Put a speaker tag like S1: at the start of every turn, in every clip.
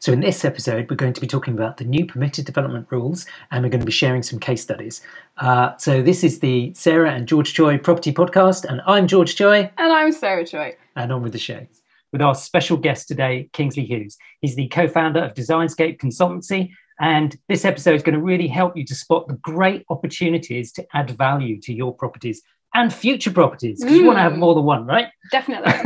S1: So, in this episode, we're going to be talking about the new permitted development rules and we're going to be sharing some case studies. Uh, so, this is the Sarah and George Choy Property Podcast, and I'm George Choy.
S2: And I'm Sarah Choy.
S1: And on with the show. With our special guest today, Kingsley Hughes. He's the co founder of Designscape Consultancy. And this episode is going to really help you to spot the great opportunities to add value to your properties and future properties because mm. you want to have more than one, right?
S2: Definitely.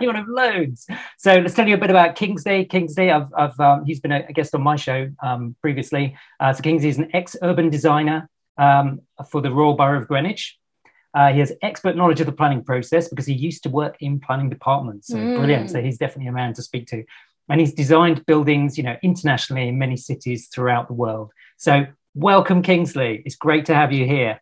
S1: you want to have loads. So let's tell you a bit about Kingsley. Kingsley, I've, I've um, he's been a, guest on my show um, previously. Uh, so Kingsley is an ex-urban designer um, for the Royal Borough of Greenwich. Uh, he has expert knowledge of the planning process because he used to work in planning departments. So mm. brilliant. So he's definitely a man to speak to. And he's designed buildings, you know, internationally in many cities throughout the world. So welcome, Kingsley. It's great to have you here.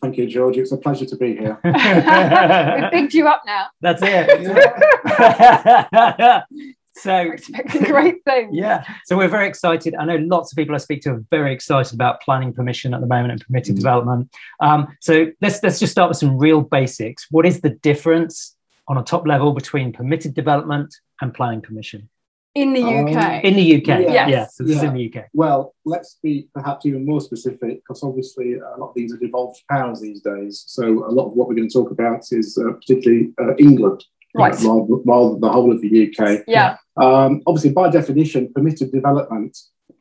S3: Thank you, George. It's a pleasure to be here.
S2: We've bigged you up now.
S1: That's it. so
S2: we're expecting great things.
S1: Yeah. So we're very excited. I know lots of people I speak to are very excited about planning permission at the moment and permitted mm. development. Um, so let's let's just start with some real basics. What is the difference on a top level between permitted development and planning permission?
S2: In the UK. Um,
S1: in the UK.
S2: Yeah.
S1: Yes. Yeah, so this yeah. is in the UK.
S3: Well, let's be perhaps even more specific because obviously a lot of these are devolved powers these days. So a lot of what we're going to talk about is uh, particularly uh, England.
S2: Right.
S3: Rather, rather, than the whole of the UK.
S2: Yeah.
S3: Um, obviously, by definition, permitted development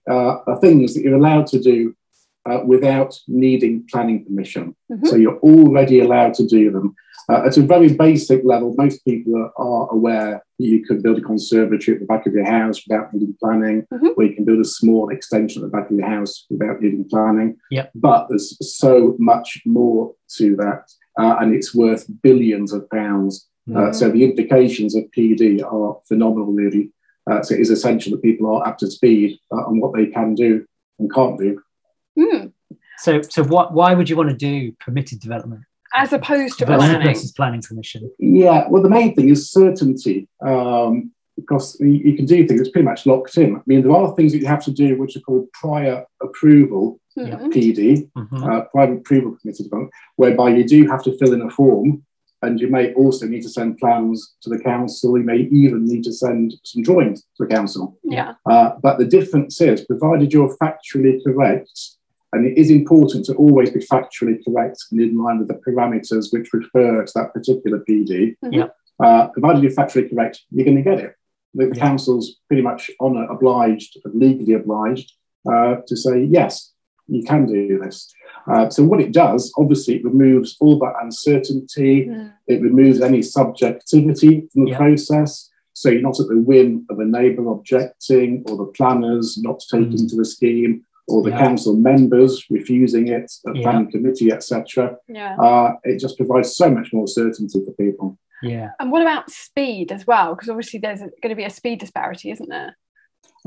S3: uh, are things that you're allowed to do uh, without needing planning permission. Mm-hmm. So you're already allowed to do them. Uh, at a very basic level, most people are, are, aware that you can build a conservatory at the back of your house without needing planning, mm-hmm. or you can build a small extension at the back of your house without needing planning.
S1: Yep.
S3: But there's so much more to that, uh, and it's worth billions of pounds. Mm-hmm. so the implications of PD are phenomenal, really. Uh, so it is essential that people are up to speed uh, on what they can do and can't do.
S1: So, so what, why would you want to do permitted development?
S2: as opposed to
S1: planning. versus planning permission.
S3: Yeah, well, the main thing is certainty. Um, because you, can do things, it's pretty much locked in. I mean, there are things that you have to do which are called prior approval, mm-hmm. PD, mm-hmm. Uh, prior approval committee development, whereby you do have to fill in a form and you may also need to send plans to the council. You may even need to send some drawings to the council.
S2: Yeah. Uh,
S3: but the difference is, provided you're factually correct, and it is important to always be factually correct and in line with the parameters which refer to that particular PD.
S1: Mm-hmm. Yeah.
S3: Uh, provided you're factually correct, you're going to get it. The yeah. council's pretty much on obliged, legally obliged, uh, to say yes, you can do this. Uh, so what it does, obviously, it removes all that uncertainty. Mm. It removes any subjectivity from the yeah. process. So you're not at the whim of a neighbour objecting or the planners not taking mm. to the scheme or the yeah. council members refusing it, the yeah. planning committee, etc.
S2: Yeah. Uh,
S3: it just provides so much more certainty for people.
S1: Yeah.
S2: And what about speed as well? Because obviously there's going to be a speed disparity, isn't there?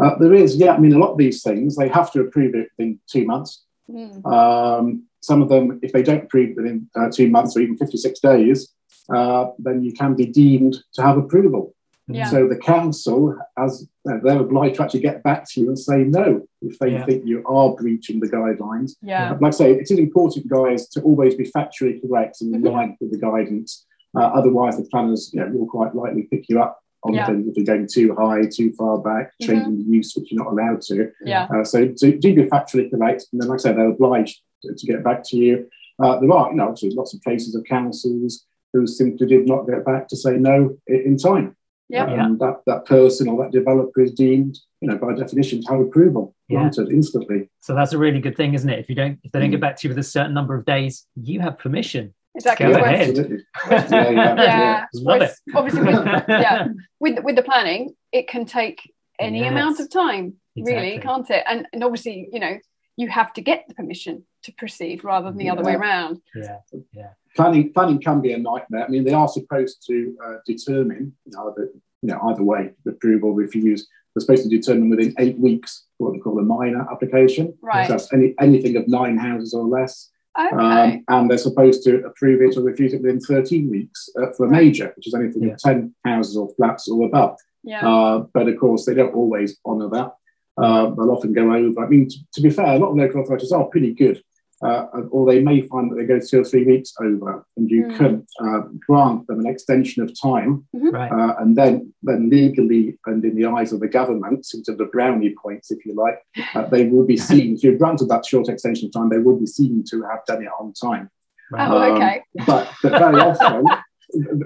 S3: Uh, there is, yeah. I mean, a lot of these things they have to approve it within two months. Mm. Um, some of them, if they don't approve within uh, two months or even 56 days, uh, then you can be deemed to have approval.
S2: Yeah.
S3: So the council, as uh, they're obliged to actually get back to you and say no if they yeah. think you are breaching the guidelines.
S2: Yeah.
S3: Like I say, it is important, guys, to always be factually correct and in mm-hmm. line with the guidance. Uh, otherwise, the planners you know, will quite likely pick you up on yeah. things if you're going too high, too far back, mm-hmm. changing mm-hmm. the use which you're not allowed to.
S2: Yeah. Uh,
S3: so do, do be factually correct, and then, like I said, they're obliged to, to get back to you. Uh, there are, you know, obviously lots of cases of councils who simply did not get back to say no in time.
S2: Yeah.
S3: And that, that person or that developer is deemed, you know, by definition, to have approval granted yeah. instantly.
S1: So that's a really good thing, isn't it? If you don't, if they don't mm. get back to you with a certain number of days, you have permission.
S2: Exactly.
S1: Go ahead.
S3: yeah, yeah,
S2: yeah. Love it. Obviously, with, yeah, with with the planning, it can take any yes. amount of time, exactly. really, can't it? And and obviously, you know, you have to get the permission to proceed rather than the yeah. other way around.
S1: Yeah, yeah.
S3: Planning planning can be a nightmare. I mean, they are supposed to uh, determine you know, either you know either way, approve or refuse. They're supposed to determine within eight weeks what they call a minor application.
S2: Right.
S3: So that's any, anything of nine houses or less.
S2: Okay. Um,
S3: and they're supposed to approve it or refuse it within 13 weeks uh, for a major, which is anything yeah. of 10 houses or flats or above.
S2: Yeah. Uh,
S3: but of course, they don't always honour that. Uh, they'll often go over. I mean, to, to, be fair, a lot of local authorities are pretty good uh, or they may find that they go two or three weeks over, and you mm. can uh, grant them an extension of time,
S1: mm-hmm. right.
S3: uh, and then, then legally and in the eyes of the government, into the brownie points, if you like, uh, they will be seen. if you're granted that short extension of time, they will be seen to have done it on time.
S2: Right. Oh, okay.
S3: Um, but, but very often.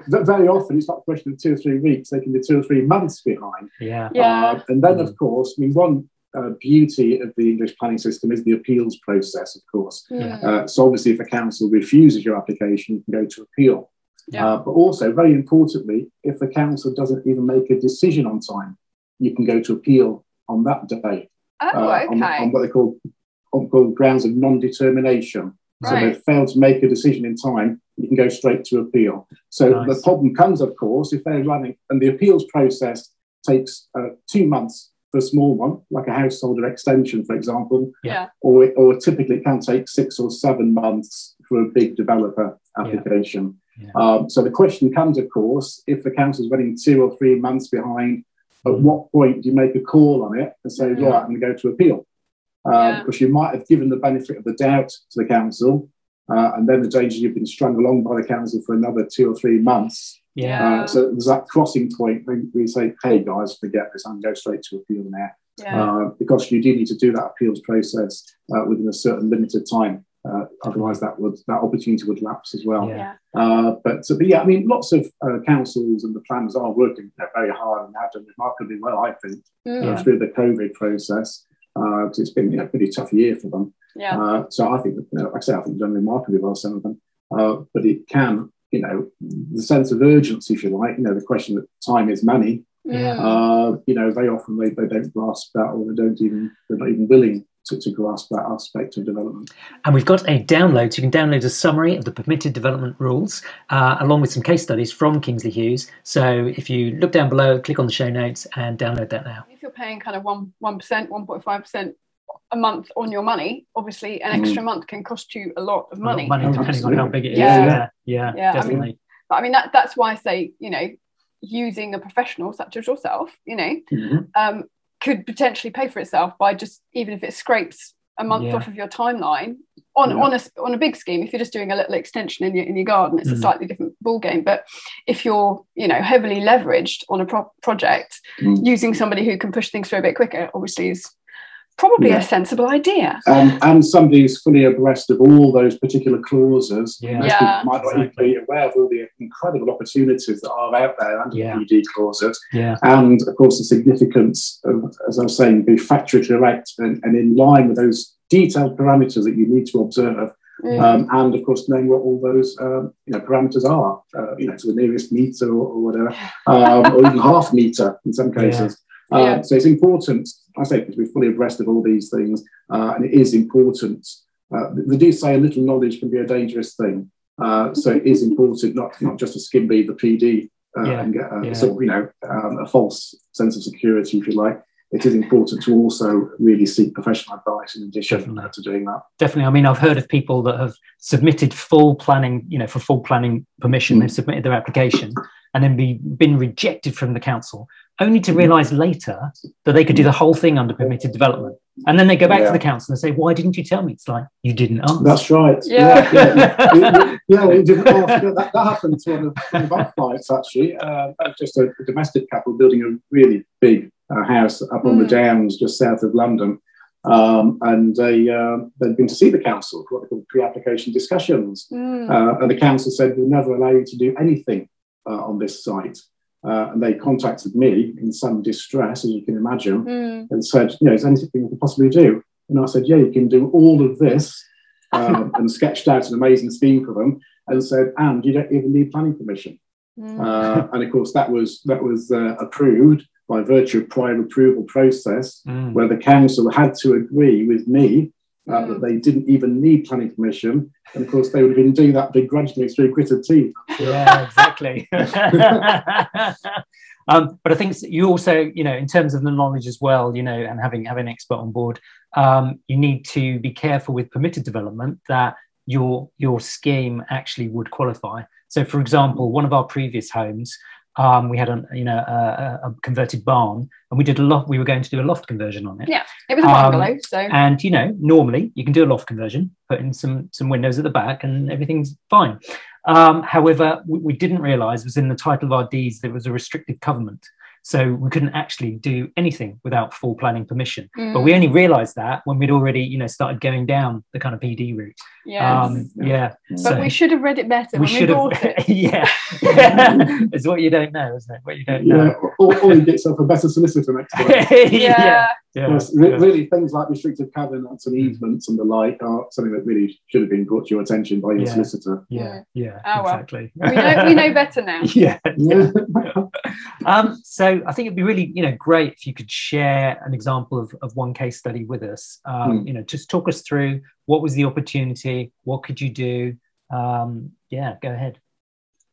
S3: very often it's not a question of two or three weeks; they can be two or three months behind.
S1: Yeah.
S3: yeah. Uh, and then, of mm. course, I mean, one uh, beauty of the English planning system is the appeals process, of course.
S2: Yeah.
S3: Uh, so, obviously, if a council refuses your application, you can go to appeal. Yeah. Uh, but also, very importantly, if the council doesn't even make a decision on time, you can go to appeal on that day.
S2: Oh, okay.
S3: On, on, what they call, on, called grounds of non determination. Right. So, they failed to make a decision in time, you can go straight to appeal. So, nice. the problem comes, of course, if they're running, and the appeals process takes uh, two months for a small one, like a householder extension, for example.
S2: Yeah.
S3: Or, or typically it can take six or seven months for a big developer application. Yeah. Yeah. Um, so the question comes, of course, if the council is running two or three months behind, at mm. what point do you make a call on it and say, mm. right, I'm going to go to appeal? Um, yeah. Because you might have given the benefit of the doubt to the council, uh, and then the danger you've been strung along by the council for another two or three months.
S2: Yeah.
S3: Uh, so there's that crossing point when we say, hey guys, forget this, I'm going to go straight to appeal now.
S2: Yeah. Uh,
S3: because you do need to do that appeals process uh, within a certain limited time. Uh, otherwise, that would that opportunity would lapse as well.
S2: Yeah.
S3: Uh, but, but yeah, I mean, lots of uh, councils and the planners are working very hard and have done remarkably well, I think,
S2: mm.
S3: through the COVID process. because it's been you know, a pretty tough year for them.
S2: Yeah.
S3: so I think, you know, like I say, I think they've done remarkably well, some of them. but it can you know, the sense of urgency, if you like, you know, the question that time is money.
S2: Yeah.
S3: Uh, you know, very often they, they don't grasp that or they don't even, they're not even willing to, to, grasp that aspect of development.
S1: And we've got a download. So you can download a summary of the permitted development rules uh, along with some case studies from Kingsley Hughes. So if you look down below, click on the show notes and download that now.
S2: If you're paying kind of 1%, 1%, 1.5% a month on your money, obviously an extra mm. month can cost you a lot of money.
S1: money, depending on how big it is. Yeah, yeah, yeah, yeah definitely. I
S2: mean, but I mean that that's why I say, you know, using a professional such as yourself, you know,
S3: mm-hmm.
S2: um, could potentially pay for itself by just even if it scrapes a month yeah. off of your timeline on yeah. on a on a big scheme. If you're just doing a little extension in your in your garden, it's mm. a slightly different ball game. But if you're you know heavily leveraged on a pro- project,
S3: mm.
S2: using somebody who can push things through a bit quicker, obviously is probably yeah. a sensible idea.
S3: Um, and somebody who's fully abreast of all those particular clauses.
S2: Yeah. Most yeah.
S3: might not exactly. even be aware of all the incredible opportunities that are out there under yeah. PD clauses.
S1: Yeah.
S3: And of course, the significance of, as I was saying, be factually correct and, and in line with those detailed parameters that you need to observe. Mm. Um, and of course, knowing what all those um, you know parameters are, uh, you know, to the nearest meter or, or whatever, um, or even half meter in some cases. Yeah. Uh, so it's important I say because we're fully abreast of all these things, uh, and it is important. Uh, they do say a little knowledge can be a dangerous thing, uh, so it is important not not just to skim read the PD uh, yeah. and get a, yeah. sort of you know um, a false sense of security, if you like. It is important to also really seek professional advice in addition Definitely. to doing that.
S1: Definitely. I mean, I've heard of people that have submitted full planning, you know, for full planning permission. Mm. They've submitted their application and then be, been rejected from the council only to realize later that they could do the whole thing under permitted development. And then they go back yeah. to the council and say, Why didn't you tell me? It's like, You didn't ask.
S3: That's right.
S2: Yeah.
S3: Yeah, yeah, yeah you didn't ask. That, that, happened to one of, one of our clients, actually. Uh, just a, a, domestic couple building a really big uh, house up mm. on the hmm. Downs just south of London. Um, and they, uh, they'd been to see the council for what they call pre application discussions.
S2: Mm.
S3: and the council said, We'll never allow you to do anything uh, on this site. Uh, and they contacted me in some distress, as you can imagine,
S2: mm.
S3: and said, you know, is there anything we can possibly do? And I said, yeah, you can do all of this, um, and sketched out an amazing scheme for them, and said, and you don't even need planning permission.
S2: Mm.
S3: Uh, and of course, that was that was uh, approved by virtue of prior approval process,
S1: mm.
S3: where the council had to agree with me uh, mm. that they didn't even need planning permission. And of course, they would have been doing that begrudgingly through gritted teeth.
S1: Yeah, exactly. um, but I think you also, you know, in terms of the knowledge as well, you know, and having having an expert on board, um, you need to be careful with permitted development that your your scheme actually would qualify. So, for example, one of our previous homes, Um, we had a you know a, a, converted barn, and we did a lot. We were going to do a loft conversion on it.
S2: Yeah, it was a bungalow. Um, so
S1: and you know normally you can do a loft conversion, put in some some windows at the back, and everything's fine. Um, however, we, we didn't realise was in the title of our deeds there was a restrictive covenant. So we couldn't actually do anything without full planning permission. Mm. But we only realised that when we'd already, you know, started going down the kind of PD route.
S2: Yes. Um,
S1: yeah.
S2: But so we should have read it better. We should have.
S1: yeah. it's what you don't know, isn't it? What you don't
S3: yeah.
S1: know.
S3: Or, or you get yourself a better solicitor next time.
S2: yeah.
S3: Yeah, yes, re- really, things like restrictive covenants and easements and the like are something that really should have been brought to your attention by your
S1: yeah.
S3: solicitor.
S1: Yeah, yeah, oh, exactly.
S2: Well. we know we know better now.
S1: yeah. yeah. um, so I think it'd be really, you know, great if you could share an example of, of one case study with us. Um, mm. You know, just talk us through what was the opportunity, what could you do? Um, yeah, go ahead.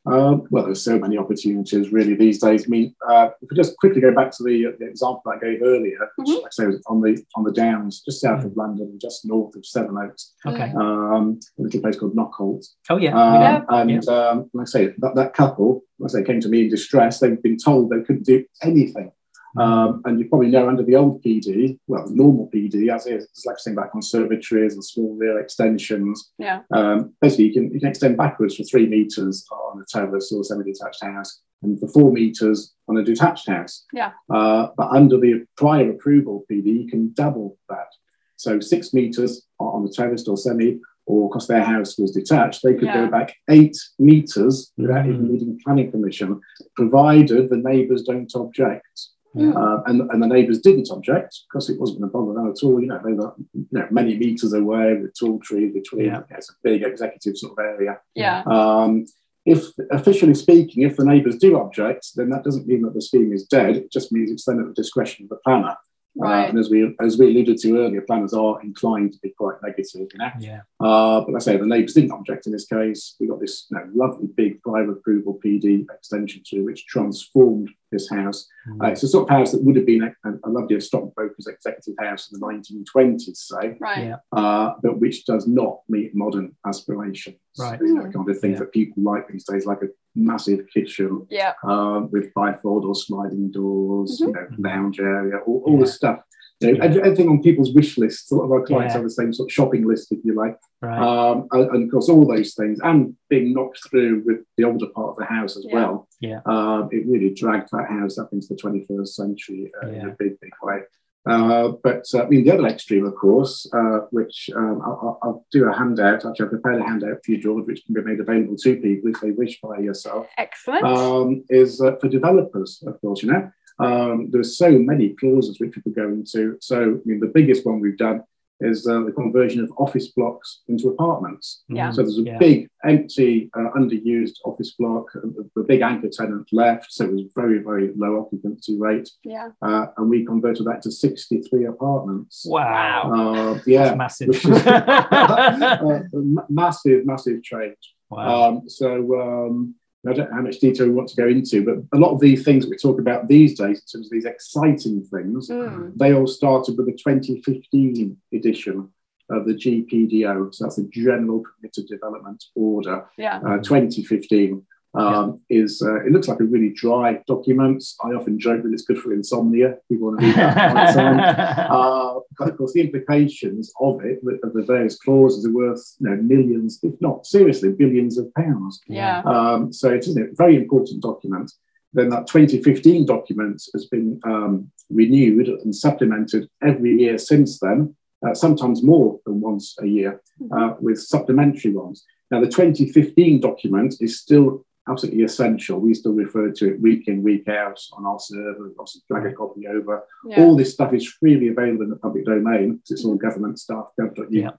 S3: Um, well, there's so many opportunities really these days. I mean, uh, if we just quickly go back to the, the example I gave earlier, which mm-hmm. like I say was on the on the Downs, just south mm-hmm. of London, just north of Sevenoaks.
S1: Okay.
S3: Um, a little place called Knockholt.
S1: Oh yeah.
S3: Um, yeah. And yeah. Um, like I say, that, that couple, like I say, came to me in distress. They've been told they couldn't do anything um, and you probably know under the old PD, well, normal PD, as is, it's like saying back on conservatories and small rear extensions.
S2: Yeah.
S3: Um, basically, you can, you can extend backwards for three meters on a terrace or semi-detached house, and for four meters on a detached house.
S2: Yeah.
S3: Uh, but under the prior approval PD, you can double that. So six meters on a terrace or semi, or because their house was detached, they could yeah. go back eight meters without mm. even needing planning permission, provided the neighbours don't object. Yeah. Uh, and, and the neighbours didn't object because it wasn't going to bother them at all. You know, they were you know, many metres away with tall trees between. Yeah. It's a big executive sort of area.
S2: Yeah.
S3: Um, if officially speaking, if the neighbours do object, then that doesn't mean that the scheme is dead. It just means it's then at the discretion of the planner.
S2: Right.
S3: Uh, and as we as we alluded to earlier, planners are inclined to be quite negative. You know?
S1: Yeah.
S3: Uh, but I say the neighbours didn't object in this case. We got this you know, lovely big prior approval PD extension to which transformed this house. Mm. Uh, it's a sort of house that would have been a, a lovely stockbroker's executive house in the 1920s, say,
S2: right.
S3: Yeah. Uh, but which does not meet modern aspirations.
S1: Right.
S3: You know, kind of things yeah. that people like these days, like a massive kitchen
S2: yeah.
S3: Um, with bifold or sliding doors, mm-hmm. you know, lounge area, all, all yeah. the stuff. You know, everything on people's wish lists. A lot of our clients yeah. have the same sort of shopping list, if you like.
S1: Right.
S3: Um, and, and, of course, all those things, and being knocked through with the older part of the house as
S1: yeah.
S3: well.
S1: Yeah.
S3: Um, it really dragged that house up into the 21st century uh, in a big, big way. Uh, but uh, I mean, the other extreme, of course, uh, which um, I'll, I'll, do a handout. Actually, I've prepared a handout for you, George, which can be made available to people if they wish by yourself.
S2: Excellent.
S3: Um, is uh, for developers, of course. You know, um, there's so many clauses which we could go into. So, I mean, the biggest one we've done is uh, the conversion of office blocks into apartments.
S2: Yeah.
S3: So there's a
S1: yeah.
S3: big, empty, uh, underused office block. The, the, big anchor tenant left, so it was very, very low occupancy rate.
S2: Yeah.
S3: Uh, and we converted that to 63 apartments.
S1: Wow.
S3: Uh, yeah.
S1: That's massive.
S3: Uh, massive, massive change.
S1: Wow.
S3: Um, so um, I don't know how much detail we want to go into, but a lot of these things we talk about these days, in terms of these exciting things,
S2: mm.
S3: they all started with the 2015 edition of the GPDO. So that's the General Permitted Development Order,
S2: yeah.
S3: uh, 2015 um, yeah. is uh, it looks like a really dry document. I often joke that it's good for insomnia. People want to read that uh, but of course, the implications of it, of the various clauses, are worth you know, millions, if not seriously, billions of pounds.
S2: Yeah.
S3: Um, so it's a very important document. Then that 2015 document has been um, renewed and supplemented every year since then, uh, sometimes more than once a year, uh, with supplementary ones. Now, the 2015 document is still absolutely essential. We still refer to it week in, week out on our server, obviously drag a copy over. Yeah. All this stuff is freely available in the public domain because it's all government stuff, gov.uk. Yeah.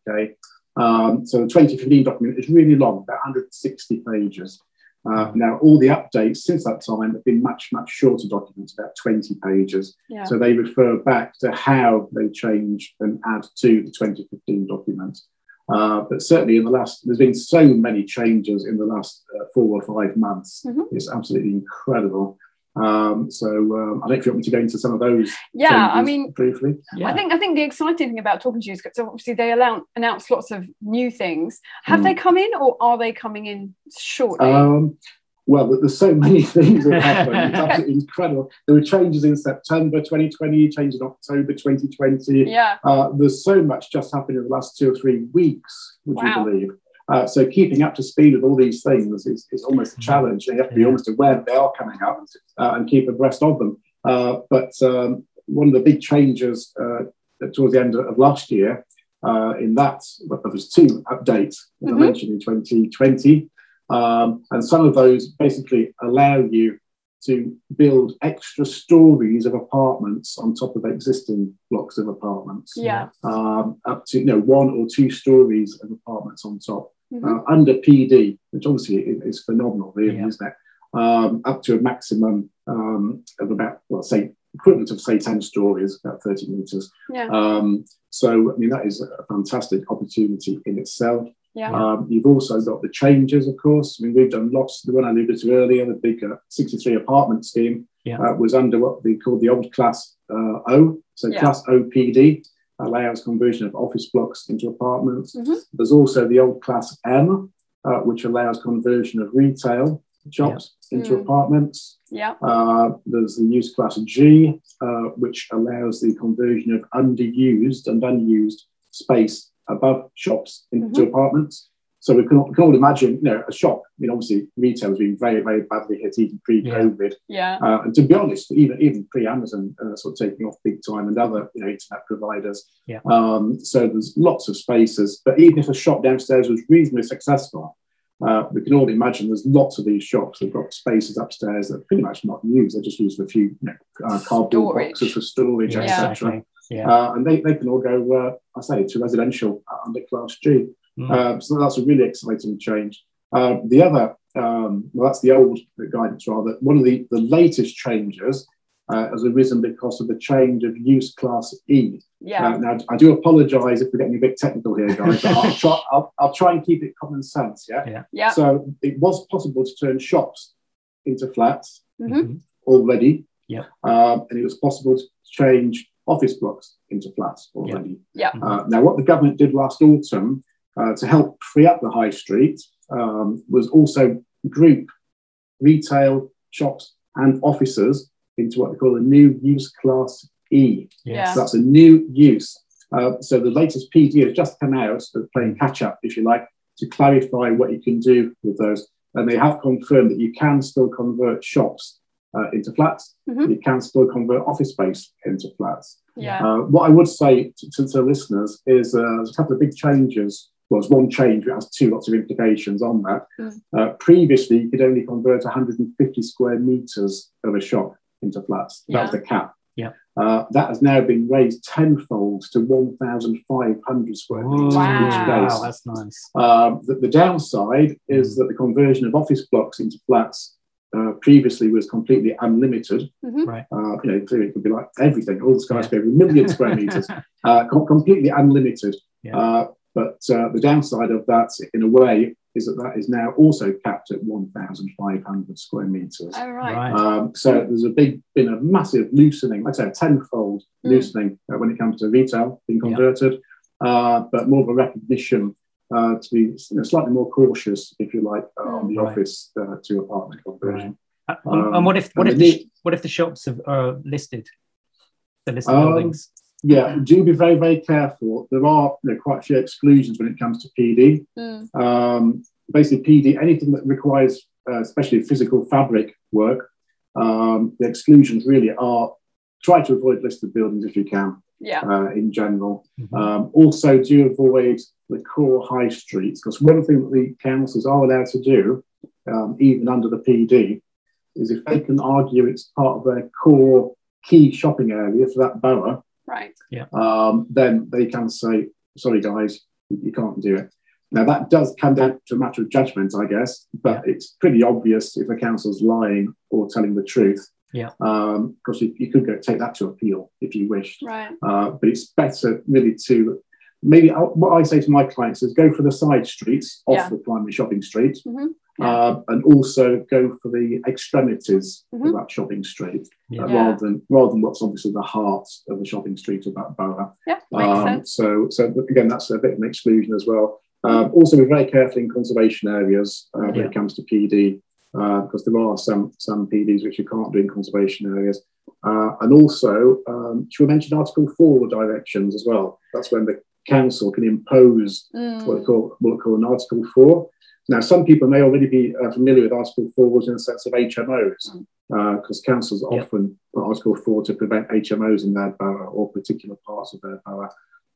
S3: Um, so the 2015 document is really long, about 160 pages. Uh, now, all the updates since that time have been much, much shorter documents, about 20 pages.
S2: Yeah.
S3: So they refer back to how they change and add to the 2015 document. Uh, but certainly in the last, there's been so many changes in the last uh, four or five months.
S2: Mm-hmm.
S3: It's absolutely incredible. Um, so um, I don't know if you want me to go into some of those.
S2: Yeah, I mean,
S3: briefly.
S2: Yeah. I think I think the exciting thing about talking to you is so obviously they allow, announce lots of new things. Have mm. they come in, or are they coming in shortly?
S3: Um, well, there's so many things that happened. It's absolutely incredible. There were changes in September 2020, changes in October 2020.
S2: Yeah.
S3: Uh, there's so much just happened in the last two or three weeks, would wow. you believe? Uh, so keeping up to speed with all these things is, is almost a challenge. You have to be almost aware that they are coming up uh, and keep abreast of them. Uh, but um, one of the big changes uh, towards the end of last year, uh, in that, well, there was two updates, as mm-hmm. I mentioned, in 2020. Um, and some of those basically allow you to build extra stories of apartments on top of existing blocks of apartments.
S2: Yeah.
S3: Um, up to you know one or two stories of apartments on top mm-hmm. uh, under PD, which obviously is, phenomenal, really, yeah. isn't it? Um, up to a maximum um, of about well, say equivalent of say 10 stories, about 30 meters.
S2: Yeah.
S3: Um, so I mean that is a fantastic opportunity in itself.
S2: Yeah.
S3: Um, you've also got the changes, of course. I mean, we've done lots. The one I alluded to earlier, the big uh, 63 apartment scheme,
S1: yeah.
S3: uh, was under what they called the old Class uh, O. So yeah. Class OPD allows conversion of office blocks into apartments.
S2: Mm-hmm.
S3: There's also the old Class M, uh, which allows conversion of retail shops yeah. into mm. apartments.
S2: Yeah.
S3: Uh, there's the use class G, uh, which allows the conversion of underused and unused space above shops into mm-hmm. apartments. So we can, we can all imagine, you know, a shop. I mean, obviously, retail has been very, very badly hit even pre-COVID.
S2: Yeah.
S3: Uh, and to be honest, even even pre-Amazon, uh, sort of taking off big time, and other you know internet providers.
S1: Yeah.
S3: Um, so there's lots of spaces. But even if a shop downstairs was reasonably successful, uh, we can all imagine there's lots of these shops that've got spaces upstairs that are pretty much not used. They're just used for a few you know, uh, cardboard storage. boxes for storage, yeah. etc. Exactly. Yeah. Uh, and they, they can all go, uh, I say, to residential under Class G. Mm. so that's a really exciting change. Uh, the other, um, well, that's the old guidance rather. One of the, the latest changes uh, has arisen because of the change of use class E.
S2: Yeah. Uh,
S3: now, I do apologise if we're getting a bit technical here, guys, but I'll try, I'll, I'll, try and keep it common sense. Yeah?
S1: yeah.
S2: Yeah.
S3: So it was possible to turn shops into flats
S2: mm-hmm.
S3: already.
S1: Yeah.
S3: Um, and it was possible to change office blocks into flats already.
S2: Yeah.
S3: Uh, now, what the government did last autumn uh, to help free up the high street um, was also group retail shops and offices into what they call a new use class E.
S2: Yes.
S3: So that's a new use. Uh, so the latest PD has just come out, so playing catch up, if you like, to clarify what you can do with those. And they have confirmed that you can still convert shops uh, into flats.
S2: Mm-hmm.
S3: You can still convert office space into flats.
S2: Yeah.
S3: Uh, what I would say to, to, to listeners is uh, there's a couple of big changes. Well, there's one change that has two lots of implications on that.
S2: Mm.
S3: Uh, previously, you could only convert 150 square meters of a shop into flats. That
S2: yeah.
S3: was the cap.
S1: Yeah.
S3: Uh, that has now been raised tenfold to 1,500 square meters.
S2: Wow.
S1: wow, that's nice.
S3: Um, the, the, downside is mm. that the conversion of office blocks into flats uh, previously was completely unlimited.
S2: Mm-hmm.
S1: Right.
S3: Uh, you know, clearly it could be like everything, all the skyscrapers, yeah. million square meters, uh, com- completely unlimited.
S1: Yeah.
S3: Uh, but uh, the downside of that, in a way, is that that is now also capped at 1,500 square meters.
S2: Oh, right.
S1: right.
S3: Um, so there's a big, been a massive loosening, I'd say a tenfold mm. loosening uh, when it comes to retail being converted, uh, but more of a recognition uh, to be you know, slightly more cautious, if you like, uh, on the
S1: right.
S3: office uh, to apartment conversion.
S1: Right. Uh, um, and what if what if the, what if the shops are listed? The listed um, buildings.
S3: Yeah, do be very very careful. There are you know, quite a few exclusions when it comes to PD.
S2: Mm.
S3: Um, basically, PD anything that requires, uh, especially physical fabric work. Um, the exclusions really are try to avoid listed buildings if you can.
S2: Yeah.
S3: Uh, in general.
S1: Mm-hmm.
S3: Um, also, do avoid the core high streets because one thing that the councils are allowed to do, um, even under the PD, is if they can argue it's part of their core key shopping area for that borough,
S2: right?
S1: Yeah.
S3: Um, then they can say, "Sorry, guys, you can't do it." Now that does come down to a matter of judgment, I guess, but yeah. it's pretty obvious if a council's lying or telling the truth.
S1: Yeah.
S3: Um, because you, you could go take that to appeal if you wished.
S2: Right.
S3: Uh, but it's better really to maybe I, what I say to my clients is go for the side streets off
S2: Yeah.
S3: the primary shopping street,
S2: Mm-hmm.
S3: uh, and also go for the extremities
S2: Mhm.
S3: of that shopping street
S1: Yeah.
S3: uh,
S2: Yeah.
S3: rather than rather than what's obviously the heart of the shopping street of that borough.
S2: Yeah, makes
S3: Um,
S2: sense.
S3: so so again, that's a bit of an exclusion as well. Um, also, be very careful in conservation areas uh, when
S1: Yeah.
S3: it comes to PD. Because uh, there are some some PDs which you can't do in conservation areas. Uh, and also, um, should we mention Article 4 directions as well? That's when the council can impose mm. what, they call, what they call an Article 4. Now, some people may already be uh, familiar with Article 4 in the sense of HMOs, because mm. uh, councils yep. often put Article 4 to prevent HMOs in their borough or particular parts of their borough.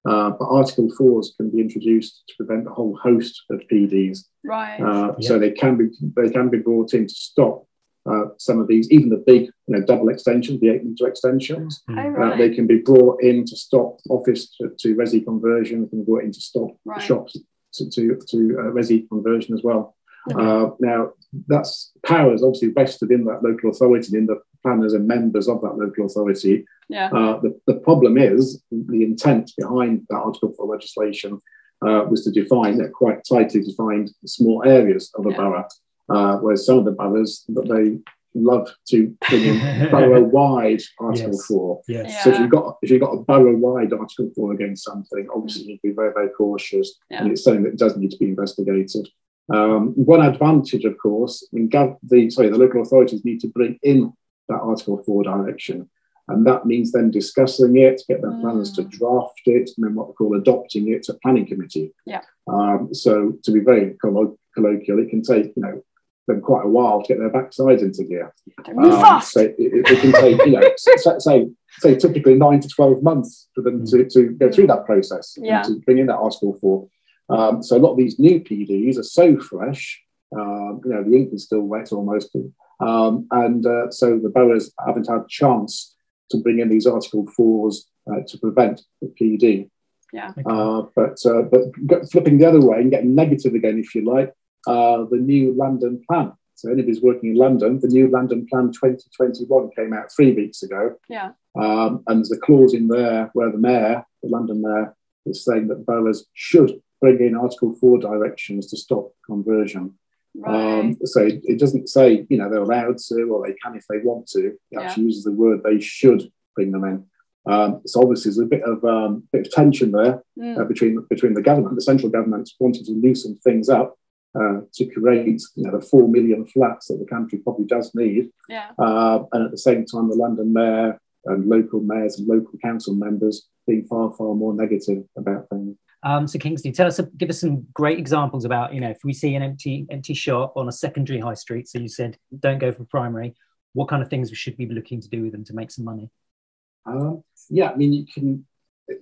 S3: Uh, but Article 4s can be introduced to prevent a whole host of PDs.
S2: Right. Uh,
S3: yep. So they can be they can be brought in to stop uh, some of these, even the big you know, double extensions, the eight meter extensions.
S2: Mm. Oh, right.
S3: they can be brought in to stop office to, to resi conversion, they can be brought in to stop right. shops to, to, to uh, resi conversion as well. Okay. Uh, now, that's powers obviously vested in that local authority, in the planners and members of that local authority.
S2: Yeah. Uh,
S3: the, the problem is the intent behind that Article 4 legislation uh, was to define, uh, quite tightly defined, small areas of a yeah. borough, uh, whereas some of the boroughs, that they love to bring in borough-wide Article yes. 4.
S1: Yes.
S3: Yeah. So if you've got if you've got a borough-wide Article 4 against something, obviously you need to be very, very cautious, yeah. and it's something that does need to be investigated. Um, one advantage, of course, I mean, the sorry, the local authorities need to bring in that Article 4 direction. And that means then discussing it, get their planners to mm. draft it, and then what we call adopting it to planning committee.
S2: Yeah.
S3: Um, so to be very colloquial, it can take, you know, them quite a while to get their backsides into gear.
S2: Move Um,
S3: so it, it, can take, you know, say, say typically nine to 12 months for them to, to go through that process
S2: yeah.
S3: to bring in that Article 4. Um, so a lot of these new PDs are so fresh, um, you know, the ink is still wet almost. Um, and uh, so the boroughs haven't had a chance to bring in these Article 4s uh, to prevent the PD.
S2: Yeah.
S3: Uh, but uh, but flipping the other way and getting negative again, if you like, uh, the new London plan. So anybody's working in London, the new London Plan 2021 came out three weeks ago.
S2: Yeah.
S3: Um, and there's a clause in there where the mayor, the London mayor, is saying that boroughs should bring in Article 4 directions to stop conversion.
S2: Right. Um,
S3: so it doesn't say, you know, they're allowed to or they can if they want to. It yeah. actually uses the word they should bring them in. Um, so obviously there's a bit of um, bit of tension there mm. uh, between between the government, the central government wanting to loosen things up uh, to create, you know, the four million flats that the country probably does need,
S2: yeah. uh,
S3: and at the same time the London mayor and local mayors and local council members being far far more negative about things.
S1: Um, so Kingsley, tell us, give us some great examples about, you know, if we see an empty empty shop on a secondary high street. So you said don't go for primary. What kind of things we should be looking to do with them to make some money?
S3: Um, yeah, I mean, you can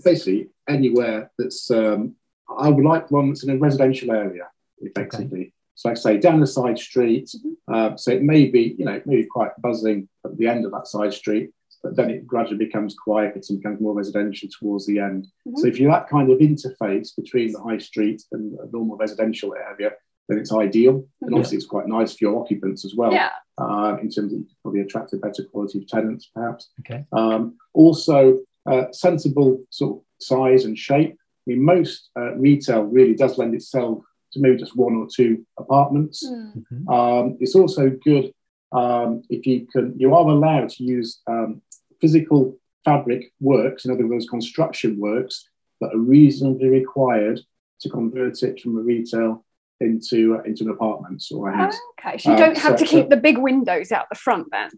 S3: basically anywhere that's. Um, I would like one that's in a residential area, effectively. Okay. So, like I say, down the side street. Mm-hmm. Uh, so it may be, you know, maybe quite buzzing at the end of that side street but then it gradually becomes quiet and becomes more residential towards the end. Mm-hmm. So if you're that kind of interface between the high street and a normal residential area, then it's ideal. And mm-hmm. obviously, it's quite nice for your occupants as well.
S2: Yeah.
S3: Uh, in terms of probably attract a better quality of tenants, perhaps.
S1: Okay.
S3: Um, also, uh, sensible sort of size and shape. I mean, most uh, retail really does lend itself to maybe just one or two apartments.
S2: Mm-hmm.
S3: Um, it's also good um, if you can. You are allowed to use um, physical fabric works, in other words, construction works, that are reasonably required to convert it from a retail into uh, into an apartment or a house.
S2: okay, so you don't uh, have so, to keep so, the big windows out the front then.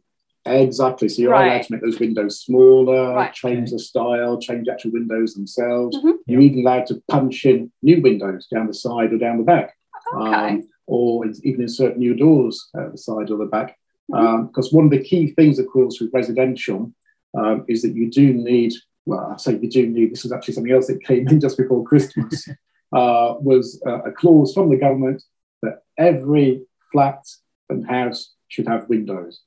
S3: Exactly. So you're right. allowed to make those windows smaller, right. change the style, change the actual windows themselves.
S2: Mm-hmm.
S3: You're even allowed to punch in new windows down the side or down the back.
S2: Okay. Um,
S3: or even insert new doors at the side or the back. Because
S2: mm-hmm.
S3: um, one of the key things, of course, with residential um, is that you do need, well, I say you do need, this is actually something else that came in just before Christmas, uh, was uh, a clause from the government that every flat and house should have windows.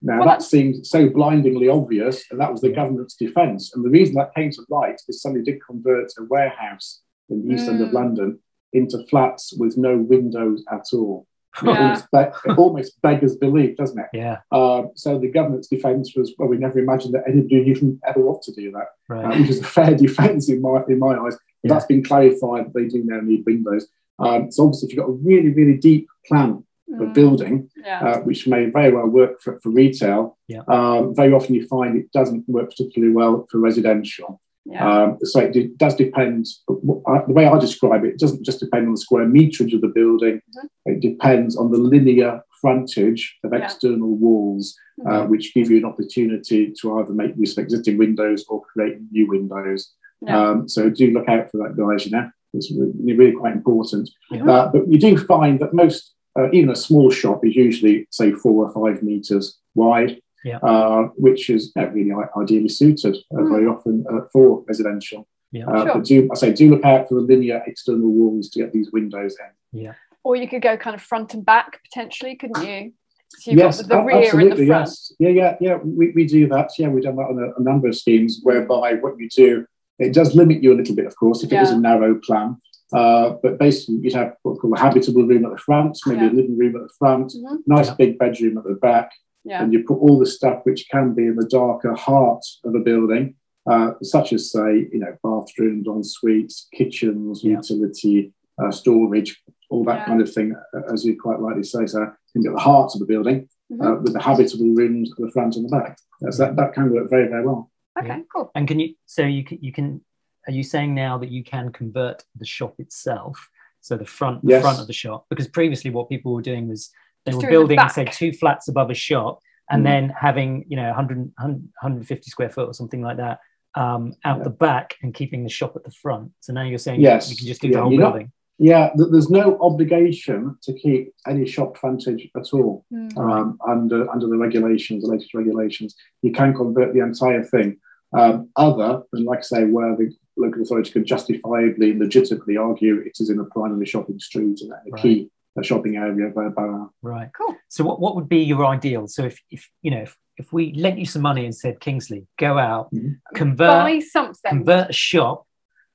S3: Now, well, that seemed so blindingly obvious, and that was the government's defence. And the reason that came to light is somebody did convert a warehouse in the east mm. end of mm. London into flats with no windows at all.
S2: Yeah.
S3: It, almost, beggars belief, doesn't it?
S1: Yeah.
S3: Uh, so the government's defence was, well, we never imagined that anybody even ever want to do that,
S1: right.
S3: uh, which is a fair defence in my in my eyes. But yeah. that's been clarified. That they do now need windows. Um, so obviously, if you've got a really, really deep plan for
S2: mm.
S3: building,
S2: yeah.
S3: uh, which may very well work for, for retail,
S1: yeah.
S3: um, very often you find it doesn't work particularly well for residential.
S2: Yeah.
S3: Um, so it does depend. The way I describe it, it doesn't just depend on the square meterage of the building.
S2: Mm-hmm.
S3: It depends on the linear frontage of external walls, uh, mm-hmm. which give you an opportunity to either make use of existing windows or create new windows. Yeah. Um, so do look out for that, guys. You know, it's really, really quite important. Yeah. Uh, but you do find that most, uh, even a small shop, is usually say four or five meters wide. Yeah. Uh, which is really ideally suited mm. very often uh, for residential. Yeah, uh, sure. But do I say do look out for the linear external walls to get these windows in.
S1: Yeah.
S2: Or you could go kind of front and back potentially, couldn't you? So yes, got the, the rear absolutely, and the front. Yes.
S3: Yeah, yeah, yeah. We, we do that. Yeah, we've done that on a, a number of schemes whereby what you do, it does limit you a little bit, of course, if yeah. it is a narrow plan. Uh, but basically, you'd have what's called a habitable room at the front, maybe yeah. a living room at the front, mm-hmm. nice yeah. big bedroom at the back, yeah. and you put all the stuff which can be in the darker heart of a building, uh, such as say, you know, bathrooms, en suites, kitchens, utility, uh, storage, all that kind of thing, uh, as you quite rightly say. So you can get the heart of the building mm-hmm. Uh, with the habitable rooms at the front and the back. So that, that can work very, very well.
S2: Okay, cool.
S1: And can you? So you can, you can are you saying now that you can convert the shop itself so the front the yes. front of the shop because previously what people were doing was they Just were building the say two flats above a shop and mm. then having you know 100, 150 square foot or something like that um, out yeah. the back and keeping the shop at the front so now you're saying yes you can just do yeah, the whole building
S3: not, yeah there's no obligation to keep any shop frontage at all mm. um, under under the regulations the latest regulations you can convert the entire thing um, other than, like I say, where the local authority can justifiably and legitimately argue it is in a primary shopping street and a right. key a shopping area of their borough.
S1: Right. Cool. So what, what would be your ideal? So if, if you know if, if we lent you some money and said Kingsley, go out, mm-hmm. convert
S2: Buy something.
S1: convert a shop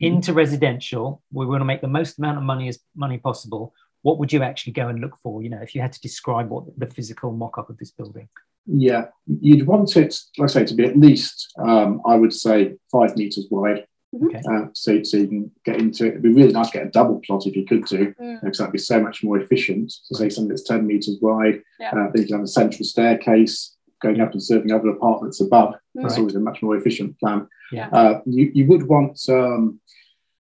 S1: mm-hmm. into residential, we want to make the most amount of money as money possible. What would you actually go and look for? You know, if you had to describe what the physical mock-up of this building.
S3: Yeah, you'd want it, like I say, to be at least, um, I would say, five meters wide. Mm-hmm. Uh, so, so you can get into it. It'd be really nice to get a double plot if you could do, mm. because that'd be so much more efficient. So, say something that's 10 meters wide, yeah. uh, then you can have a central staircase going up and serving other apartments above. Mm. That's right. always a much more efficient plan. Yeah. Uh, you, you would want, um,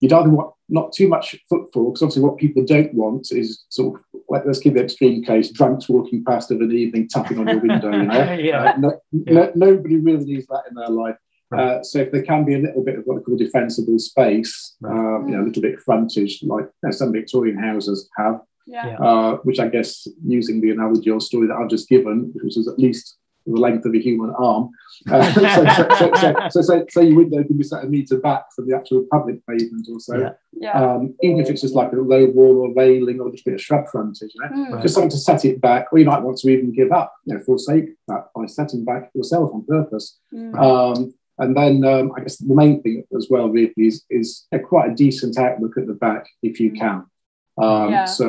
S3: you'd either want not too much footfall, because obviously what people don't want is sort of, let's give the extreme case, drunks walking past of an evening tapping on your window. You know? yeah. Uh, no, yeah. No, nobody really needs that in their life. Uh, so if there can be a little bit of what I call defensible space, right. um, you know, a little bit of frontage, like you know, some Victorian houses have, yeah. uh, which I guess using the analogy or story that I've just given, which is at least the length of a human arm. Uh, so, so, so, so, so, your window can be set a metre back from the actual public pavement or so. Yeah. Yeah. Um, even if it's just like a low wall or railing or just a bit of shrub frontage, you know? Mm. just something to set it back, or you might want to even give up, you know, forsake that by setting back yourself on purpose. Mm. Um, and then um, I guess the main thing as well really is, is a quite a decent outlook at the back if you can. Um, yeah. So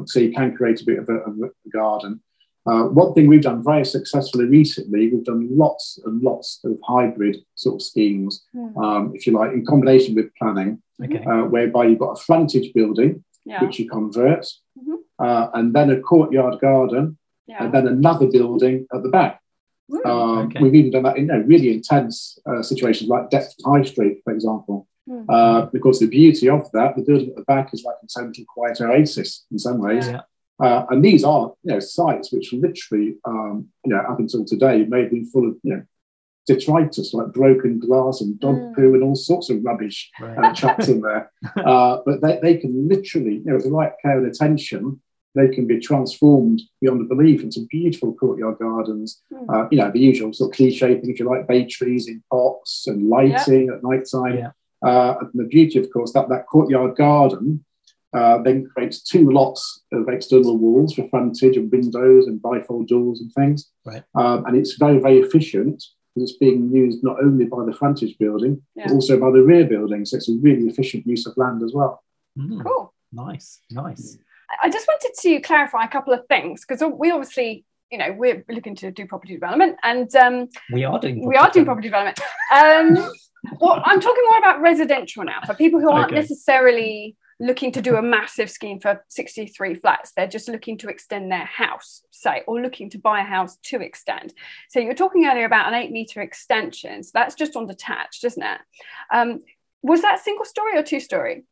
S3: uh, so you can create a bit of a, of a garden. Uh, one thing we've done very successfully recently, we've done lots and lots of hybrid sort of schemes, mm. um, if you like, in combination with planning, okay. uh, whereby you've got a frontage building, yeah. which you convert, mm-hmm. uh, and then a courtyard garden, yeah. and then another building at the back. Um, okay. We've even done that in you know, really intense uh, situations like Deptford High Street, for example. Mm. Uh, because the beauty of that, the building at the back is like a total quiet oasis in some ways. Yeah. Uh, and these are you know, sites which literally, um, you know, up until today may have been full of you know, detritus like broken glass and dog mm. poo and all sorts of rubbish right. uh, chucked in there. Uh, but they, they can literally, you know, with the right care and attention, they can be transformed beyond belief into beautiful courtyard gardens. Mm. Uh, you know, the usual sort of cliche thing, if you like, bay trees in pots and lighting yeah. at night time. Yeah. Uh, and the beauty, of course, that that courtyard garden uh, then creates two lots of external walls for frontage and windows and bifold doors and things.
S1: Right.
S3: Um, and it's very, very efficient because it's being used not only by the frontage building, yeah. but also by the rear building. So it's a really efficient use of land as well.
S2: Mm. Cool.
S1: Nice, nice.
S2: I just wanted to clarify a couple of things because we obviously, you know, we're looking to do property development, and um,
S1: we are doing
S2: we are doing property development. Um, well, I'm talking more about residential now for people who aren't okay. necessarily looking to do a massive scheme for 63 flats. They're just looking to extend their house, say, or looking to buy a house to extend. So you were talking earlier about an eight meter extension. So that's just on detached, isn't it? Um, was that single story or two story?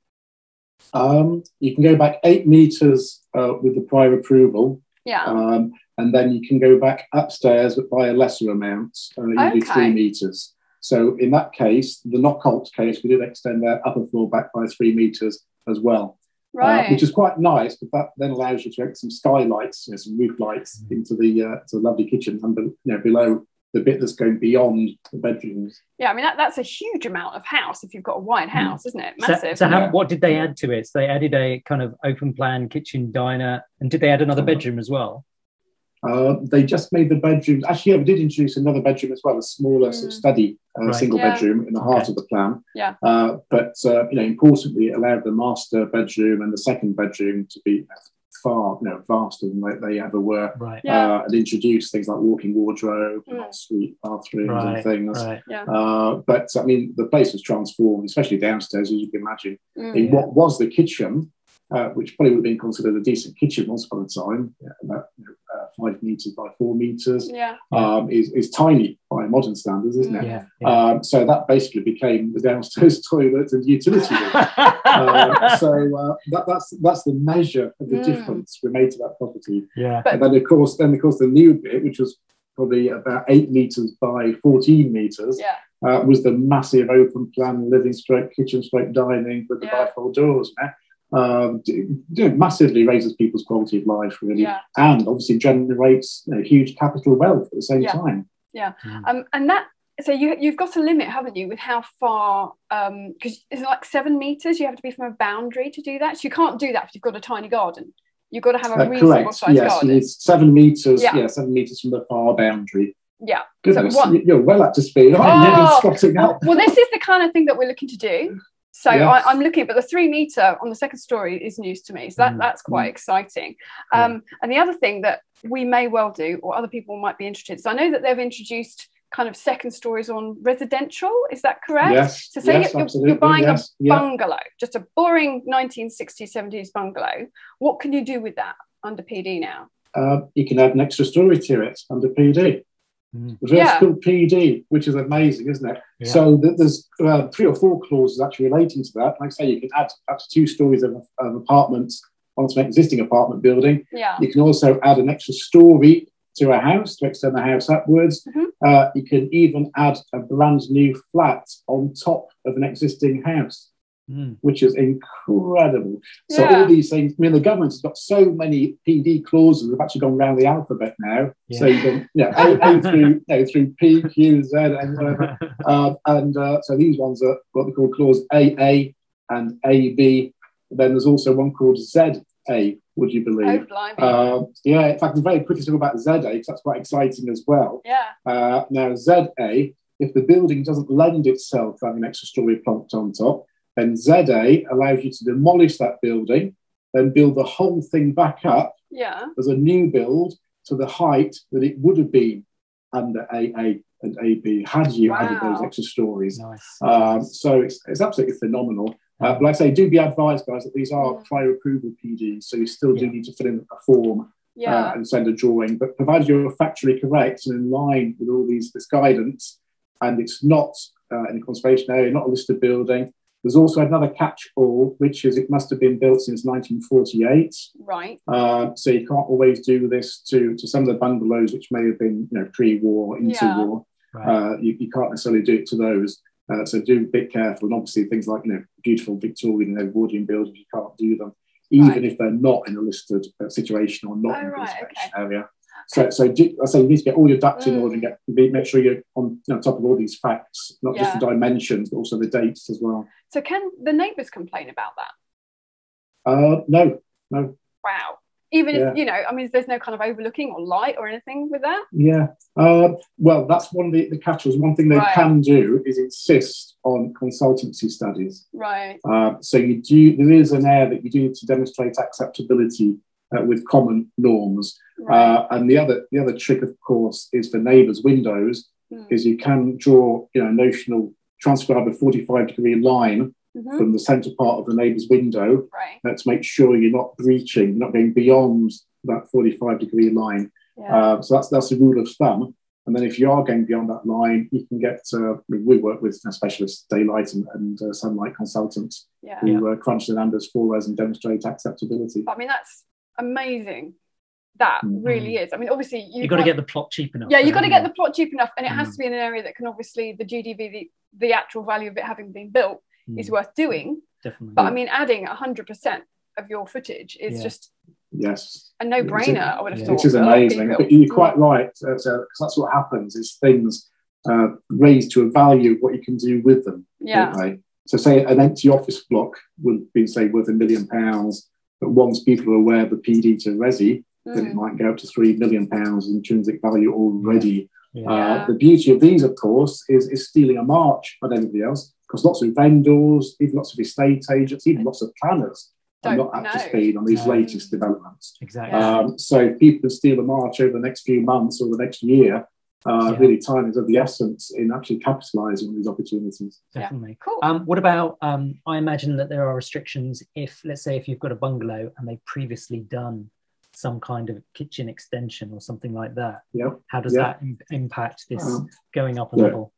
S3: Um, you can go back eight meters uh, with the prior approval.
S2: Yeah.
S3: Um, and then you can go back upstairs, but by a lesser amount, uh, usually
S2: Okay.
S3: three meters. So in that case, the Knockholt case, we did extend their upper floor back by three meters as well, uh,
S2: Right.
S3: which is quite nice. But that then allows you to get some skylights, you know, some roof lights
S2: Mm.
S3: into the uh, to the lovely kitchen and you know below the bit that's going beyond the bedrooms.
S2: yeah, I mean that, that's a huge amount of house if you've got a wide house, isn't it?
S1: Mm. So,
S2: Massive.
S1: so how,
S3: Yeah.
S1: what did they add to it? So they added a kind of open plan kitchen diner, and did they add another bedroom as well?
S3: Uh, they just made the bedrooms. Actually, yeah, we did introduce another bedroom as well, a smaller sort of
S2: Mm.
S3: study, uh,
S1: Right.
S3: single
S2: Yeah.
S3: bedroom in the heart
S1: Okay.
S3: of the plan.
S2: Yeah.
S3: Uh, but uh, you know, importantly, it allowed the master bedroom and the second bedroom to be far, you know, vaster than they, they ever were,
S1: Right.
S2: Yeah.
S3: uh, and introduced things like walking wardrobe,
S2: Mm.
S3: and ensuite bathrooms,
S1: Right.
S3: and things.
S1: Right.
S3: Uh, but I mean, the place was transformed, especially downstairs, as you can imagine.
S2: Mm.
S3: In what was the kitchen, uh, which probably would have been considered a decent kitchen once upon a time, yeah, about you know, uh, five meters by four meters,
S2: Yeah.
S3: um, is, is tiny by modern standards, isn't it?
S1: Yeah. yeah.
S3: Um, so that basically became the downstairs toilet and utility room. uh, so uh, that, that's that's the measure of the
S2: Mm.
S3: difference we made to that property.
S1: yeah.
S3: And then of course, then of course, the new bit, which was probably about eight meters by fourteen meters,
S2: Yeah.
S3: uh, was the massive open plan living stroke kitchen stroke dining with the
S2: Yeah.
S3: bifold doors. eh? Um, d- d- massively raises people's quality of life, really,
S2: Yeah.
S3: and obviously generates you know, huge capital wealth at the same
S2: Yeah.
S3: time.
S2: Um, and that so you you've got a limit, haven't you, with how far? Because is it like seven meters? You have to be from a boundary to do that. So you can't do that if you've got a tiny garden. You've got to have a
S3: Uh,
S2: reasonable
S3: correct.
S2: sized
S3: Yes,
S2: garden.
S3: need seven meters.
S2: Yeah.
S3: Yeah. seven meters from the far boundary.
S2: Yeah.
S3: Goodness,
S2: what-
S3: you- you're well up to speed.
S2: Oh!
S3: You're spotting
S2: Well,
S3: up.
S2: well, this is the kind of thing that we're looking to do. So
S3: Yes.
S2: I, I'm looking, but the three meter on the second story is news to me. So that,
S1: Mm.
S2: that's quite exciting. Um, And the other thing that we may well do, or other people might be interested. So I know that they've introduced kind of second stories on residential. Is that correct?
S3: Yes.
S2: So say
S3: yes,
S2: you're, you're, buying
S3: yes.
S2: a
S3: yeah.
S2: bungalow, just a boring 1960s, 70s bungalow. What can you do with that under PD now?
S3: Uh, you can add an extra story to it under PD.
S1: Mm.
S2: Yeah.
S3: Vertical PD, which is amazing, isn't it?
S1: Yeah.
S3: So th- there's uh, three or four clauses actually relating to that. Like I say, you can add up to two stories of, of apartments onto an existing apartment building.
S2: Yeah.
S3: You can also add an extra story to a house to extend the house upwards.
S2: Mhm.
S3: Uh, you can even add a brand new flat on top of an existing house,
S1: Mm.
S3: which is incredible. So
S2: Yeah.
S3: all these things, I mean, the government's got so many PD clauses, they've actually gone around the alphabet now. So
S1: Yeah.
S3: you can, you know, A, A through, you know, through P, Q, Z, and whatever. Uh, and uh, so these ones are what they call clause AA and AB. Then there's also one called ZA, would you
S2: Oh,
S3: believe?
S2: blimey.
S3: Uh, yeah, in fact, I'm very quickly talk about ZA because that's quite exciting as well.
S2: yeah.
S3: Uh, now, ZA, if the building doesn't lend itself to having an extra story plonked on top, then ZA allows you to demolish that building, then build the whole thing back up
S2: Yeah.
S3: as a new build to the height that it would have been under AA and AB had you added those extra stories.
S1: nice.
S3: Um, so it's, it's absolutely phenomenal. Uh, but like I say, do be advised, guys, that these are prior approval PDs, so you still do
S1: Yeah.
S3: need to fill in a form
S2: Yeah.
S3: uh, and send a drawing. But provided you're factually correct and in line with all these this guidance, and it's not uh, in a conservation area, not a listed building. There's also another catch-all, which is it must have been built since 1948.
S2: right.
S3: Uh, so you can't always do this to, to some of the bungalows, which may have been you know pre-war, into
S2: Yeah.
S3: war.
S1: Right.
S3: Uh, you, you can't necessarily do it to those. Uh, so do be a bit careful. And obviously things like you know beautiful Victorian and Edwardian buildings, you can't do them, even
S2: Right.
S3: if they're not in a listed uh, situation or not
S2: Oh,
S3: in a
S2: right,
S3: conservation
S2: okay.
S3: area. So, so do, I say you need to get all your ducks in
S2: Mm.
S3: order and get be, make sure you're on you know, top of all these facts, not just the dimensions, but also the dates as well.
S2: So can the neighbours complain about that?
S3: Uh, no, no,
S2: Wow. Even
S3: Yeah.
S2: if, you know, I mean, there's no kind of overlooking or light or anything with that?
S3: Yeah. Uh, well, that's one of the, the catches. One thing they
S2: Right.
S3: can do is insist on consultancy studies.
S2: Right.
S3: Uh, so you do. There is an air that you do need to demonstrate acceptability uh, with common norms.
S2: Right.
S3: Uh, and the other the other trick, of course, is for neighbours' windows.
S2: Hmm.
S3: Is you can draw you know a notional transcribe a 45 degree line
S2: Mhm.
S3: from the centre part of the neighbour's window
S2: Right.
S3: uh, to make sure you're not breaching, you're not going beyond that 45 degree line.
S2: Yeah.
S3: Uh, so that's that's a rule of thumb. And then if you are going beyond that line, you can get. Uh, I mean, we work with uh, specialist daylight and, and uh, sunlight consultants
S2: yeah.
S3: who uh, crunch the numbers for us and demonstrate acceptability.
S2: I mean, that's amazing. that mm-hmm. really is. I mean, obviously
S1: you have got to get the plot cheap enough.
S2: Yeah, you've got to get the plot cheap enough, and it mm. has to be in an area that can obviously the GDV, the, the actual value of it having been built, mm. is worth doing.
S1: Definitely.
S2: But I mean, adding hundred percent of your footage is yeah. just
S3: yes
S2: a no-brainer. I would have yeah. thought.
S3: Which is amazing. But you're quite right, uh, that's what happens is things uh, raised to a value of what you can do with them.
S2: Yeah.
S3: So say an empty office block would be say worth a million pounds, but once people are aware of the PD to Resi, mm. then it mm. might go up to three million pounds intrinsic value already. Yeah. Uh, the beauty of these, of course, is, is stealing a march on everybody else, because lots of vendors, even lots of estate agents, even lots of planners are not up know. to speed on these no. latest developments.
S1: Exactly. Um,
S3: so if people steal a march over the next few months or the next year, uh, yeah. really time is of the essence in actually capitalizing on these opportunities.
S1: Definitely. Yeah. Cool. Um, what about, um, I imagine that there are restrictions if, let's say, if you've got a bungalow and they've previously done some kind of kitchen extension or something like that.
S3: Yeah.
S1: How does yeah. that Im- impact this um, going up a level?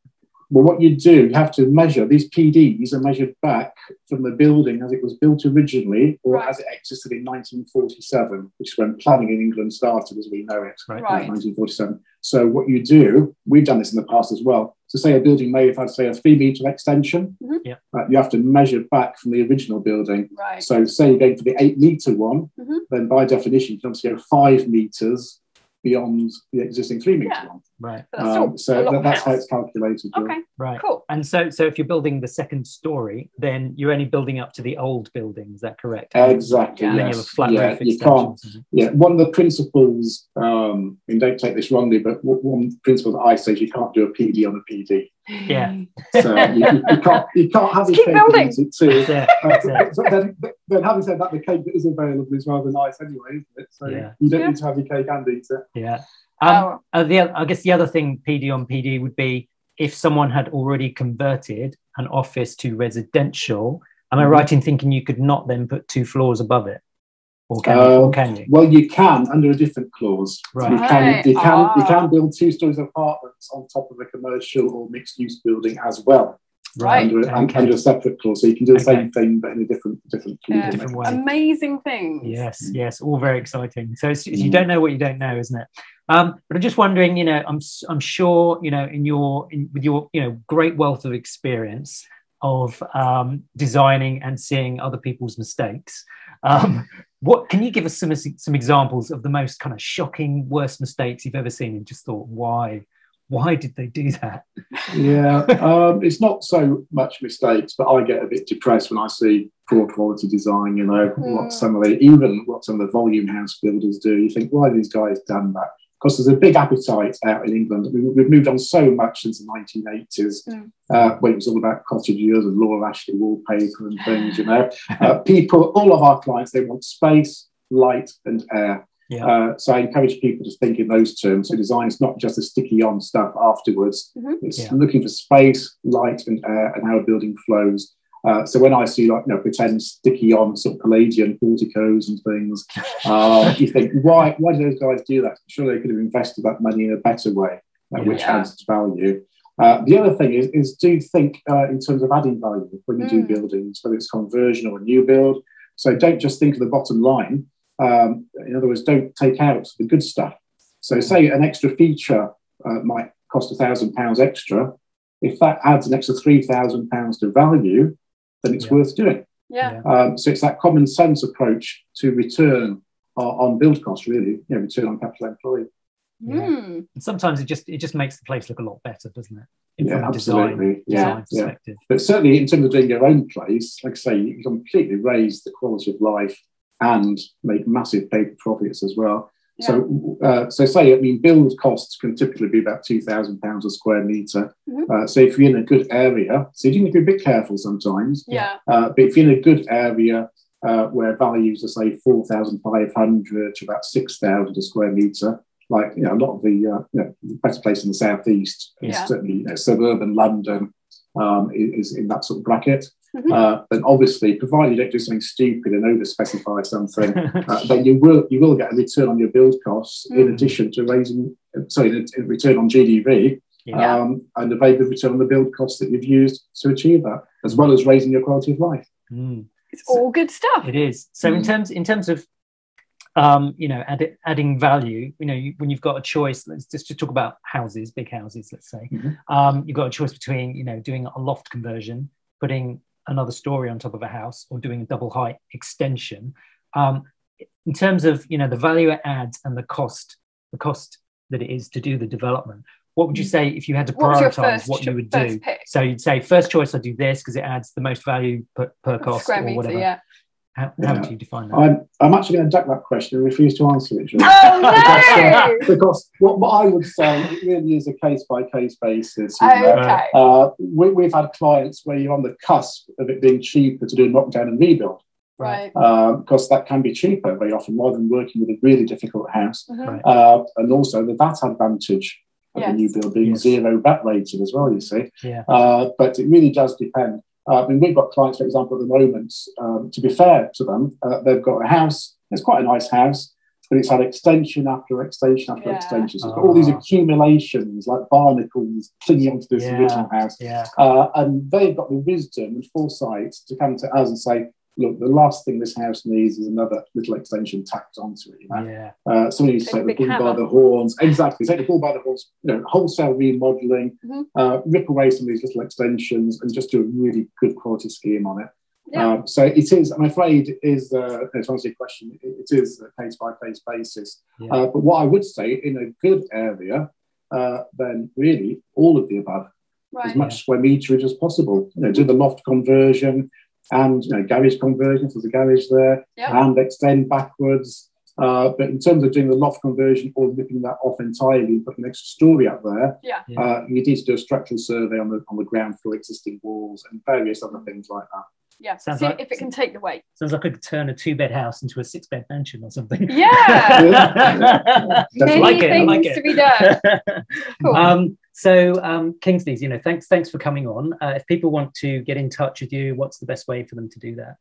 S3: Well, what you do, you have to measure these PDs are measured back from the building as it was built originally or right. as it existed in 1947, which is when planning in England started as we know it,
S1: right.
S3: 1947. So, what you do, we've done this in the past as well. So, say a building may have had, say, a three metre extension.
S1: Mm-hmm. Yeah.
S3: Uh, you have to measure back from the original building.
S2: Right.
S3: So, say you're going for the eight metre one, mm-hmm. then by definition, you can obviously go five metres beyond the existing three metre yeah. one.
S1: Right.
S3: Um, so that, that's how it's calculated.
S2: Okay.
S1: Right.
S2: Cool.
S1: And so, so if you're building the second story, then you're only building up to the old building. Is that correct?
S3: Exactly. Yeah. Yes. You yeah, you can't. Yeah. One of the principles. Um, I mean, don't take this wrongly, but one principle that I say is you can't do a PD on a PD.
S1: Yeah.
S3: So you, you, can't you can't have
S2: Keep building.
S3: Too. Yeah. Uh, but then, then, having said that, the cake that is available is rather nice anyway, isn't it? So yeah. you don't yeah. need to have your cake and eat it.
S1: Yeah. Um, oh. uh, the, I guess the other thing PD on PD would be if someone had already converted an office to residential. Am I mm-hmm. right in thinking you could not then put two floors above it? Or can, uh, you, or can you?
S3: Well, you can under a different clause.
S1: Right.
S3: You can, you can, oh. you can build two stories of apartments on top of a commercial or mixed use building as well
S2: right.
S3: under, okay. under a separate clause. So you can do the okay. same thing, but in a different different,
S2: yeah. different way. Amazing things.
S1: Yes, yes, all very exciting. So mm. you don't know what you don't know, isn't it? Um, but I'm just wondering, you know, I'm I'm sure, you know, in your in, with your you know great wealth of experience of um, designing and seeing other people's mistakes. Um, what can you give us some some examples of the most kind of shocking, worst mistakes you've ever seen, and just thought, why why did they do that?
S3: yeah, um, it's not so much mistakes, but I get a bit depressed when I see poor quality design. You know, mm. what some of the even what some of the volume house builders do. You think, why these guys done that? Because there's a big appetite out in England. We, have moved on so much since the 1980s, mm. uh, when it was all about cottages and Laura Ashley wallpaper and things. You know, uh, people, all of our clients, they want space, light, and air.
S1: Yeah.
S3: Uh, so I encourage people to think in those terms. So design is not just a sticky on stuff afterwards. Mm-hmm. It's yeah. looking for space, light, and air, and how a building flows. Uh, so when I see like you know pretend sticky on sort of Palladian porticos and things, uh, you think why why do those guys do that? Sure, they could have invested that money in a better way, uh, yeah. which adds value. Uh, the other thing is, is do think uh, in terms of adding value when you mm. do buildings, whether it's conversion or a new build. So don't just think of the bottom line. Um, in other words, don't take out the good stuff. So, say an extra feature uh, might cost a thousand pounds extra. If that adds an extra three thousand pounds to value, then it's yeah. worth doing.
S2: Yeah.
S3: Um, so it's that common sense approach to return on, on build cost, really, you know, return on capital employed.
S1: Yeah. Mm. And sometimes it just it just makes the place look a lot better, doesn't it?
S3: In yeah, absolutely. Design, yeah, design yeah. But certainly in terms of doing your own place, like I say, you completely raise the quality of life and make massive paper profits as well. Yeah. So, uh, so say, I mean, build costs can typically be about two thousand pounds a square meter. Mm-hmm. Uh, so, if you're in a good area, so you need to be a bit careful sometimes.
S2: Yeah.
S3: Uh, but if you're in a good area uh, where values are say four thousand five hundred to about six thousand a square meter, like you know, a lot of the uh, you know, the better place in the southeast, yeah. certainly you know, suburban London, um, is, is in that sort of bracket. Mm-hmm. Uh, and obviously, provided you don't do something stupid and over specify something, uh, then you will you will get a return on your build costs mm-hmm. in mm. addition to raising sorry, a return on GDV. Yeah. Um, and a very good return on the build costs that you've used to achieve that, as well as raising your quality of life.
S1: Mm.
S2: It's all good stuff.
S1: It is. So, in mm. terms in terms of um, you know, add, adding value. You know, you, when you've got a choice, let's just, just talk about houses, big houses, let's say. Mm-hmm. Um, you've got a choice between, you know, doing a loft conversion, putting another story on top of a house, or doing a double height extension. Um, in terms of, you know, the value it adds and the cost, the cost that it is to do the development. What would you say if you had to prioritize what, what you would do? Pick? So you'd say first choice, I do this because it adds the most value per, per cost or whatever. Yeah. How, how do you define that?
S3: I'm, I'm actually going to duck that question and refuse to answer it.
S2: Oh, no!
S3: because what, what, I would say, it really is a case by case basis.
S2: Oh, okay.
S3: Uh, we, have had clients where you're on the cusp of it being cheaper to do a knockdown and rebuild.
S2: Right.
S3: Uh, because that can be cheaper very often rather than working with a really difficult house. Mm-hmm. Uh, and also the VAT advantage of yes. the new build being yes. zero VAT rated as well, you see.
S1: Yeah. Uh,
S3: but it really does depend. Uh, I mean, we've got clients, for example, at the moment, um, to be fair to them, uh, they've got a house, it's quite a nice house, but it's had extension after extension after yeah. extension. So it's got all these ah. accumulations like barnacles clinging onto this yeah. original house.
S1: Yeah.
S3: Uh, and they've got the wisdom and foresight to come to us and say, look, the last thing this house needs is another little extension tacked onto it. You know?
S1: Yeah.
S3: Uh, somebody needs to take the bull by the horns. Exactly. Take the bull by the horns, you know, wholesale remodeling, mm-hmm. uh, rip away some of these little extensions and just do a really good quality scheme on it. Yeah. Um, so it is, I'm afraid, is uh, to answer your question, it is a case by case basis. Yeah. Uh, but what I would say in a good area, uh, then really all of the above, right. as much yeah. square meterage as possible. You know, do the loft conversion, and you know, garage conversions. There's a garage there, yep. and extend backwards. Uh, but in terms of doing the loft conversion or ripping that off entirely and putting an extra story up there,
S2: yeah.
S3: uh, you need to do a structural survey on the on the ground floor, existing walls, and various other things like that.
S2: Yeah, sounds see like, if it can take the weight.
S1: Sounds like I could turn a two bed house into a six bed mansion or something.
S2: Yeah, many like things like to be done.
S1: cool. Um, so um, Kingsley's, you know, thanks thanks for coming on. Uh, if people want to get in touch with you, what's the best way for them to do that?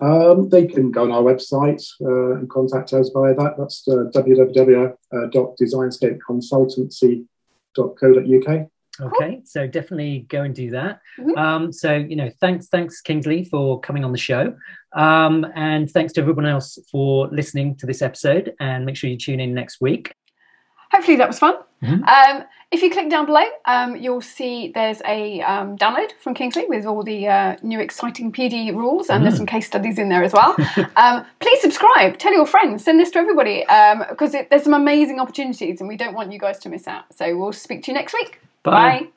S3: Um, they can go on our website uh, and contact us via that. That's uh, www.designscapeconsultancy.co.uk.
S1: Okay, so definitely go and do that. Mm-hmm. Um, so you know, thanks, thanks Kingsley for coming on the show, um, and thanks to everyone else for listening to this episode. And make sure you tune in next week.
S2: Hopefully that was fun. Mm-hmm. Um, if you click down below, um, you'll see there's a um, download from Kingsley with all the uh, new exciting PD rules, and mm. there's some case studies in there as well. Um, please subscribe, tell your friends, send this to everybody because um, there's some amazing opportunities, and we don't want you guys to miss out. So we'll speak to you next week.
S1: Bye. Bye.